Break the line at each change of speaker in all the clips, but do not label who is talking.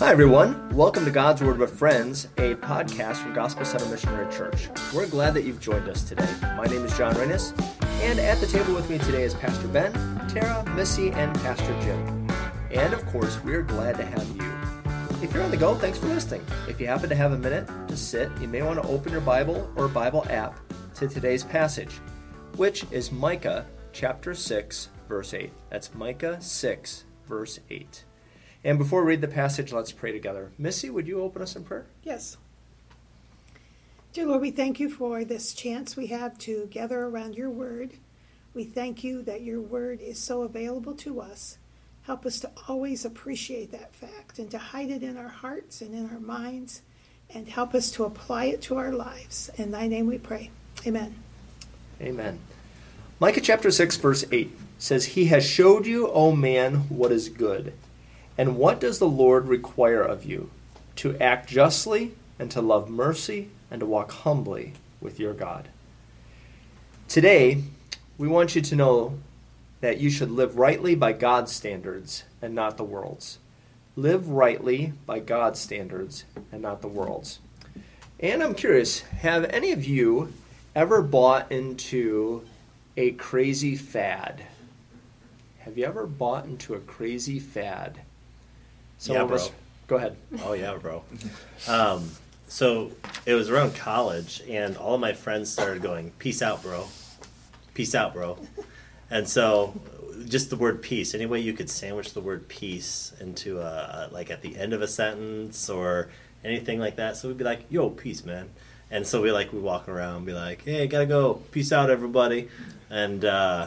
Hi, everyone. Welcome to God's Word with Friends, a podcast from Gospel Center Missionary Church. We're glad that you've joined us today. My name is John Rennis, and at the table with me today is Pastor Ben, Tara, Missy, and Pastor Jim. And of course, we're glad to have you. If you're on the go, thanks for listening. If you happen to have a minute to sit, you may want to open your Bible or Bible app to today's passage, which is Micah chapter 6, verse 8. That's Micah 6, verse 8. And before we read the passage, let's pray together. Missy, would you open us in prayer?
Yes. Dear Lord, we thank you for this chance we have to gather around your word. We thank you that your word is so available to us. Help us to always appreciate that fact and to hide it in our hearts and in our minds and help us to apply it to our lives. In thy name we pray. Amen.
Amen. Micah chapter 6, verse 8 says, He has showed you, O man, what is good. And what does the Lord require of you? To act justly, and to love mercy, and to walk humbly with your God. Today, we want you to know that you should live rightly by God's standards and not the world's. Live rightly by God's standards and not the world's. And I'm curious have any of you ever bought into a crazy fad? Have you ever bought into a crazy fad? Some
Yeah,
of us-
bro.
Go ahead.
Oh yeah, bro. Um, so it was around college, and all of my friends started going, "Peace out, bro. Peace out, bro." And so, just the word peace. Any way you could sandwich the word peace into a, like at the end of a sentence or anything like that. So we'd be like, "Yo, peace, man." And so we like we walk around, be like, "Hey, gotta go. Peace out, everybody." And uh,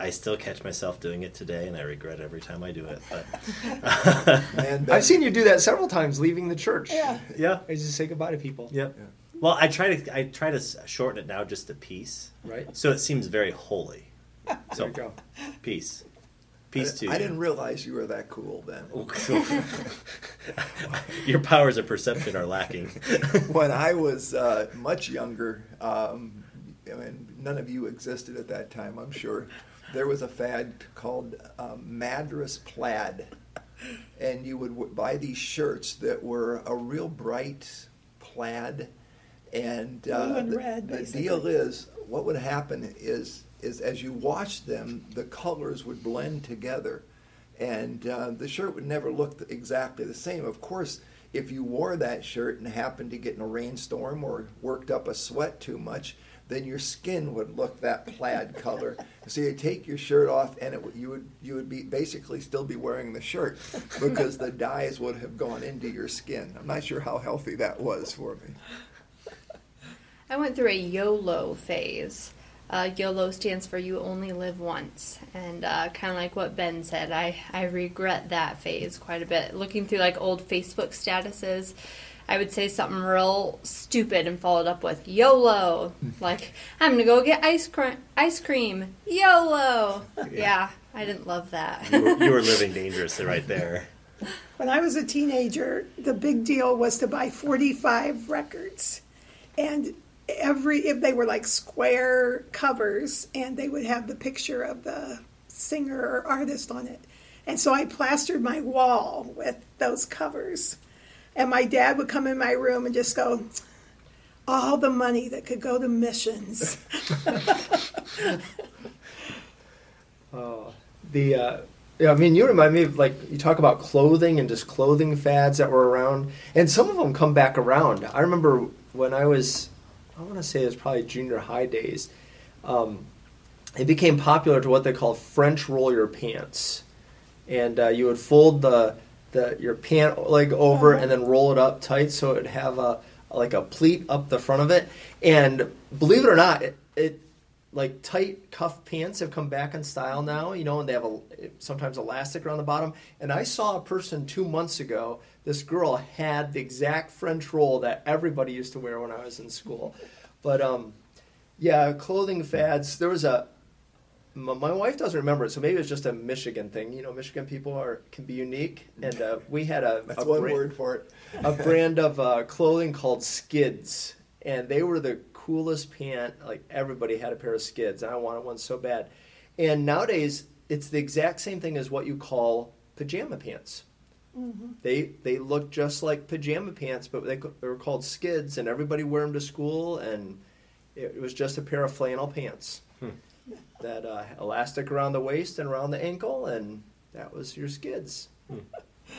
I still catch myself doing it today, and I regret every time I do it. But
Man,
I've seen you do that several times leaving the church.
Yeah.
yeah,
I just say goodbye to people.
Yep. Well, I try to I try to shorten it now just to peace,
Right?
so it seems very holy.
There
So
you go.
peace, peace to
I
you.
didn't realize you were that cool then.
Oh, cool. Your powers of perception are lacking.
when I was uh, much younger, um, I mean, none of you existed at that time, I'm sure. There was a fad called um, Madras plaid, and you would w- buy these shirts that were a real bright plaid, and uh, the,
red,
the deal is what would happen is is as you washed them, the colors would blend together and uh, the shirt would never look exactly the same. Of course, if you wore that shirt and happened to get in a rainstorm or worked up a sweat too much, then your skin would look that plaid color. So you take your shirt off, and it, you would you would be basically still be wearing the shirt because the dyes would have gone into your skin. I'm not sure how healthy that was for me.
I went through a YOLO phase. Uh, YOLO stands for you only live once. And uh, kind of like what Ben said, I, I regret that phase quite a bit. Looking through like old Facebook statuses, I would say something real stupid and followed up with YOLO. Hmm. like, I'm going to go get ice, cr- ice cream. YOLO. Yeah. I didn't love that.
You were, you were living dangerously right there.
When I was a teenager, the big deal was to buy 45 records. And every, if they were like square covers, and they would have the picture of the singer or artist on it. And so I plastered my wall with those covers. And my dad would come in my room and just go, all the money that could go to missions.
Oh, the uh, yeah, I mean, you remind me of like you talk about clothing and just clothing fads that were around, and some of them come back around. I remember when I was, I want to say it was probably junior high days. Um, it became popular to what they call French roll your pants, and uh, you would fold the the your pant leg over and then roll it up tight so it would have a like a pleat up the front of it. And believe it or not, it, it like tight cuff pants have come back in style now, you know, and they have a sometimes elastic around the bottom. And I saw a person two months ago. This girl had the exact French roll that everybody used to wear when I was in school. But um, yeah, clothing fads. There was a my, my wife doesn't remember it, so maybe it's just a Michigan thing. You know, Michigan people are can be unique, and uh, we had a
That's
a
one
brand-
word for it.
a brand of uh, clothing called Skids, and they were the coolest pant. Like everybody had a pair of Skids, and I wanted one so bad. And nowadays, it's the exact same thing as what you call pajama pants. They they looked just like pajama pants, but they, they were called skids, and everybody wore them to school, and it, it was just a pair of flannel pants that uh, elastic around the waist and around the ankle, and that was your skids. And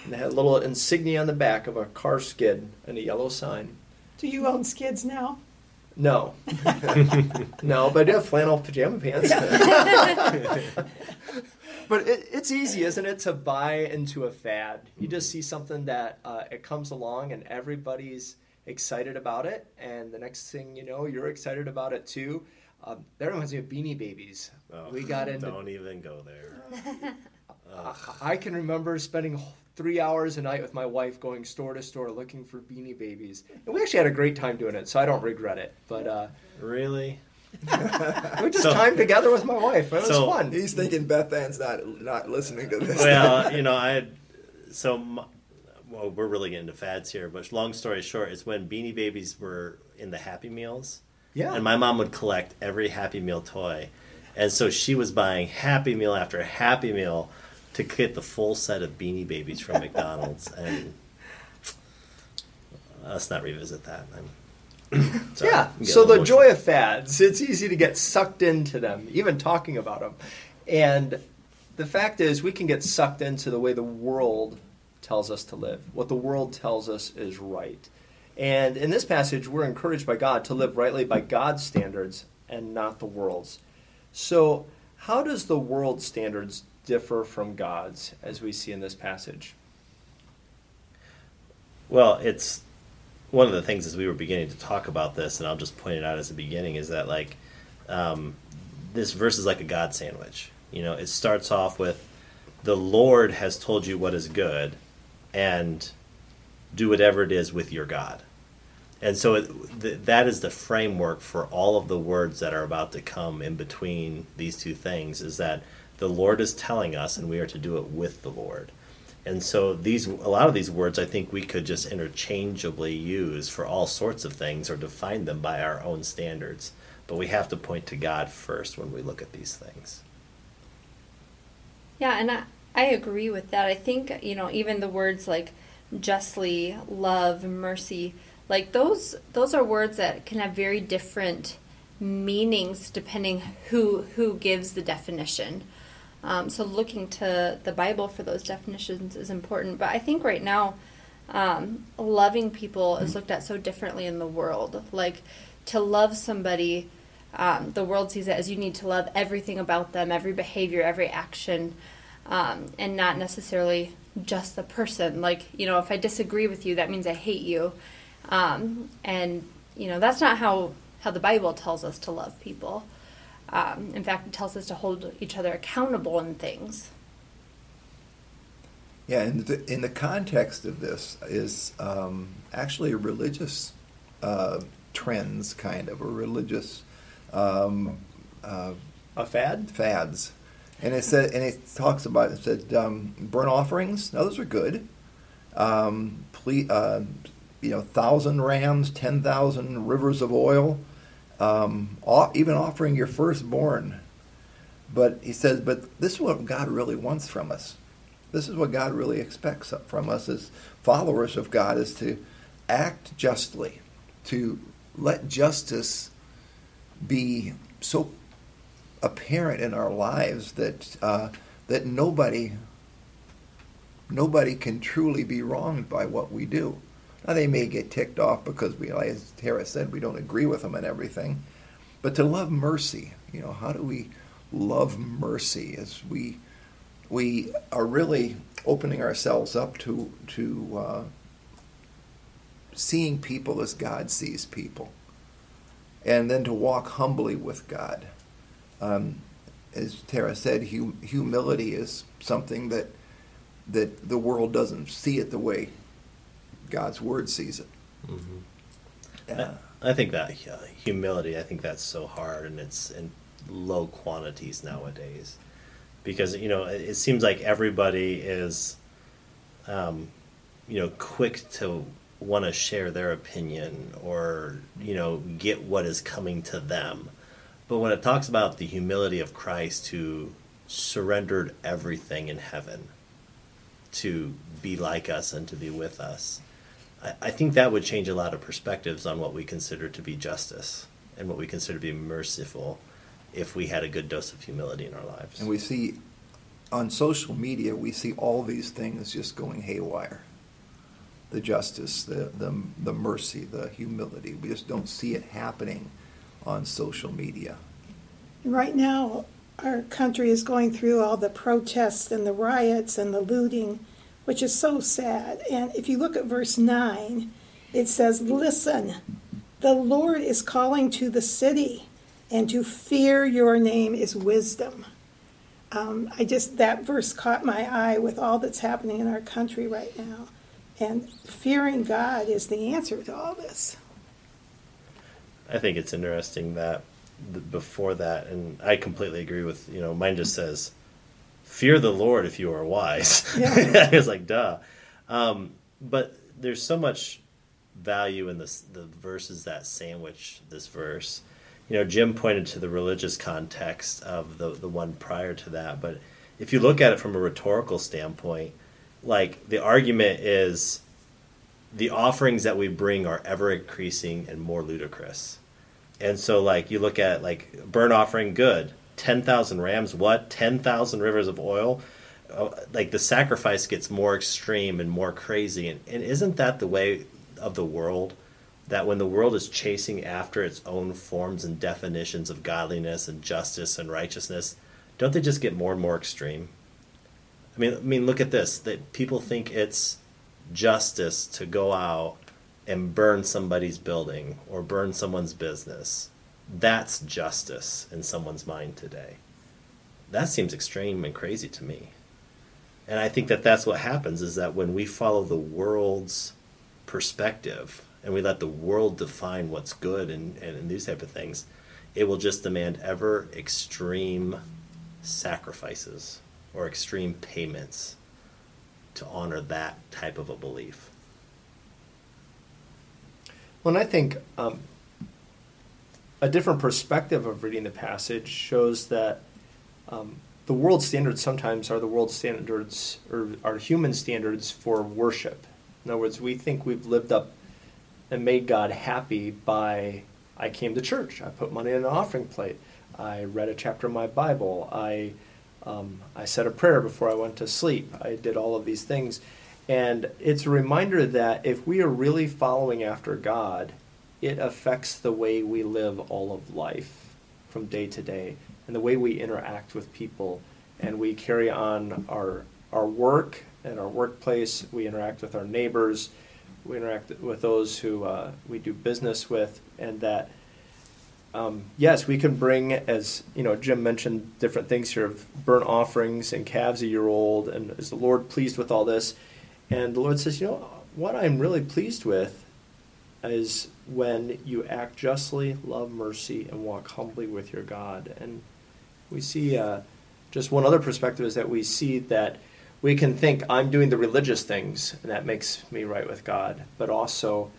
they had a little insignia on the back of a car skid and a yellow sign.
Do you own skids now?
No, no, but I do have flannel pajama pants. but it, it's easy, isn't it, to buy into a fad? You just see something that uh, it comes along and everybody's excited about it, and the next thing you know, you're excited about it too. Um, that reminds me of Beanie Babies.
Oh,
we got into.
Don't even go there.
I can remember spending three hours a night with my wife going store to store looking for Beanie Babies, and we actually had a great time doing it. So I don't regret it. But uh,
Really?
we just
So-
time together with my wife. It was
So-
fun.
He's thinking Beth Ann's not not listening to this.
well, you know, I so m well, we're really getting into fads here, but long story short, it's when Beanie Babies were in the Happy Meals,
Yeah.
and my mom would collect every Happy Meal toy, and so she was buying Happy Meal after Happy Meal to get the full set of Beanie Babies from McDonald's, and let's not revisit that. I'm, sorry,
Yeah. So the joy of fads, it's easy to get sucked into them, even talking about them. And the fact is, we can get sucked into the way the world tells us to live, what the world tells us is right. And in this passage, we're encouraged by God to live rightly by God's standards and not the world's. So, how does the world's standards differ from God's, as we see in this passage?
Well, it's one of the things as we were beginning to talk about this, and I'll just point it out as the beginning, is that like um, this verse is like a God sandwich. You know, it starts off with the Lord has told you what is good, and do whatever it is with your God. And so it, th- that is the framework for all of the words that are about to come in between these two things is that the Lord is telling us and we are to do it with the Lord. And so these a lot of these words I think we could just interchangeably use for all sorts of things or define them by our own standards. But we have to point to God first when we look at these things.
Yeah, and I, I agree with that. I think, you know, even the words like justly, love, mercy, like those those are words that can have very different meanings depending who who gives the definition. Um, so looking to the Bible for those definitions is important. But I think right now, um, loving people is looked at so differently in the world. Like to love somebody, um, the world sees it as you need to love everything about them, every behavior, every action, um, and not necessarily just the person. Like you know, if I disagree with you, that means I hate you, um, and you know that's not how how the Bible tells us to love people. Um, in fact, it tells us to hold each other accountable in things.
Yeah, and the, in the context of this is um, actually a religious uh, trends, kind of a religious um, uh,
A fad?
fads, and it said, and it talks about it said um, burnt offerings. Now those are good. Um, ple- uh, you know, thousand rams, ten thousand rivers of oil, um, even offering your firstborn. But he says, but this is what God really wants from us. This is what God really expects from us as followers of God: is to act justly, to let justice be so apparent in our lives that uh, that nobody nobody can truly be wronged by what we do. Now they may get ticked off because we, as Tara said, we don't agree with them and everything. But to love mercy, you know, how do we love mercy as we we are really opening ourselves up to to uh, seeing people as God sees people, and then to walk humbly with God. Um, as Tara said, hum- humility is something that that the world doesn't see it the way God's word sees it. Yeah.
I, I think that uh, humility, I think that's so hard and it's in low quantities nowadays. Because, you know, it, it seems like everybody is, um, you know, quick to want to share their opinion or, you know, get what is coming to them. But when it talks about the humility of Christ who surrendered everything in heaven, to be like us and to be with us. I, I think that would change a lot of perspectives on what we consider to be justice and what we consider to be merciful if we had a good dose of humility in our lives.
And we see on social media, we see all these things just going haywire. The justice, the, the, the mercy, the humility. We just don't see it happening on social media.
Right now, our country is going through all the protests and the riots and the looting, which is so sad. And if you look at verse 9, it says, Listen, the Lord is calling to the city, and to fear your name is wisdom. Um, I just, that verse caught my eye with all that's happening in our country right now. And fearing God is the answer to all this.
I think it's interesting that before that, and I completely agree with you know mine just says, "Fear the Lord if you are wise." Yeah. I was like, "Duh," um, but there's so much value in this, the verses that sandwich this verse. You know, Jim pointed to the religious context of the the one prior to that, but if you look at it from a rhetorical standpoint, like the argument is the offerings that we bring are ever increasing and more ludicrous. And so, like, you look at like burnt offering, good. Ten thousand rams, what? Ten thousand rivers of oil. Uh, like the sacrifice gets more extreme and more crazy, and, and isn't that the way of the world? That when the world is chasing after its own forms and definitions of godliness and justice and righteousness, don't they just get more and more extreme? I mean, I mean, look at this. That people think it's justice to go out and burn somebody's building or burn someone's business. That's justice in someone's mind today. That seems extreme and crazy to me. And I think that that's what happens is that when we follow the world's perspective and we let the world define what's good and, and, and these type of things, it will just demand ever extreme sacrifices or extreme payments to honor that type of a belief.
Well, and I think um, a different perspective of reading the passage shows that um, the world standards sometimes are the world standards or are human standards for worship. In other words, we think we've lived up and made God happy by I came to church, I put money in an offering plate, I read a chapter of my Bible, I um, I said a prayer before I went to sleep, I did all of these things. And it's a reminder that if we are really following after God, it affects the way we live all of life from day to day and the way we interact with people. And we carry on our, our work and our workplace. We interact with our neighbors. We interact with those who uh, we do business with. And that, um, yes, we can bring, as you know, Jim mentioned different things here of burnt offerings and calves a year old. And is the Lord pleased with all this? And the Lord says, you know, what I'm really pleased with is when you act justly, love mercy, and walk humbly with your God. And we see uh, just one other perspective is that we see that we can think I'm doing the religious things, and that makes me right with God, but also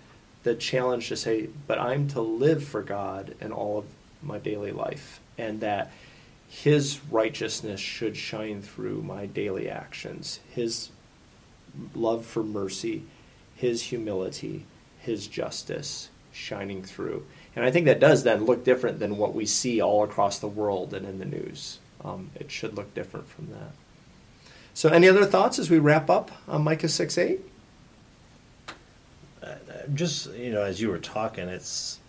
the challenge to say, but I'm to live for God in all of my daily life, and that His righteousness should shine through my daily actions. His love for mercy, his humility, his justice shining through. And I think that does then look different than what we see all across the world and in the news. Um, it should look different from that. So, any other thoughts as we wrap up on Micah 6 8?
Uh, just, you know, as you were talking, it's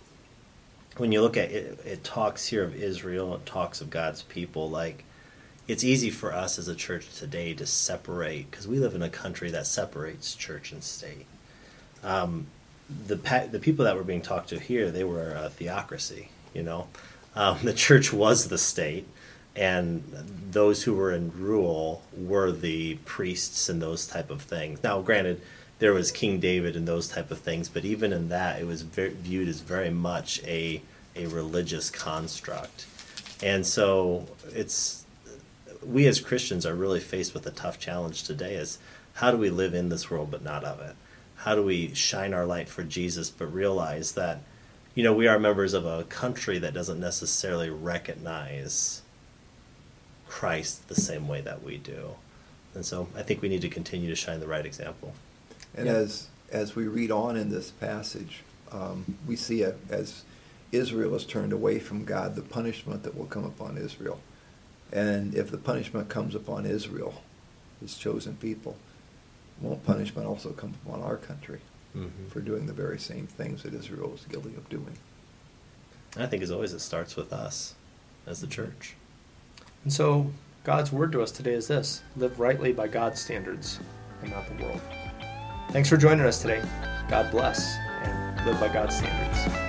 when you look at it, it talks here of Israel, it talks of God's people. Like, it's easy for us as a church today to separate because we live in a country that separates church and state. Um, the the people that were being talked to here, they were a theocracy. You know, um, the church was the state, and those who were in rule were the priests and those type of things. Now, granted, there was King David and those type of things, but even in that, it was viewed as very much a a religious construct, and so it's we as Christians are really faced with a tough challenge today is how do we live in this world but not of it? How do we shine our light for Jesus but realize that you know we are members of a country that doesn't necessarily recognize Christ the same way that we do. And so I think we need to continue to shine the right example.
And
Yeah.
as as we read on in this passage, um, we see a, as Israel is turned away from God, the punishment that will come upon Israel. And if the punishment comes upon Israel, His chosen people, won't punishment also come upon our country
Mhm.
for doing the very same things that Israel was guilty of doing?
I think as always it starts with us as the church.
And so, God's word to us today is this live rightly by God's standards and not the world. Thanks for joining us today. God bless and live by God's standards.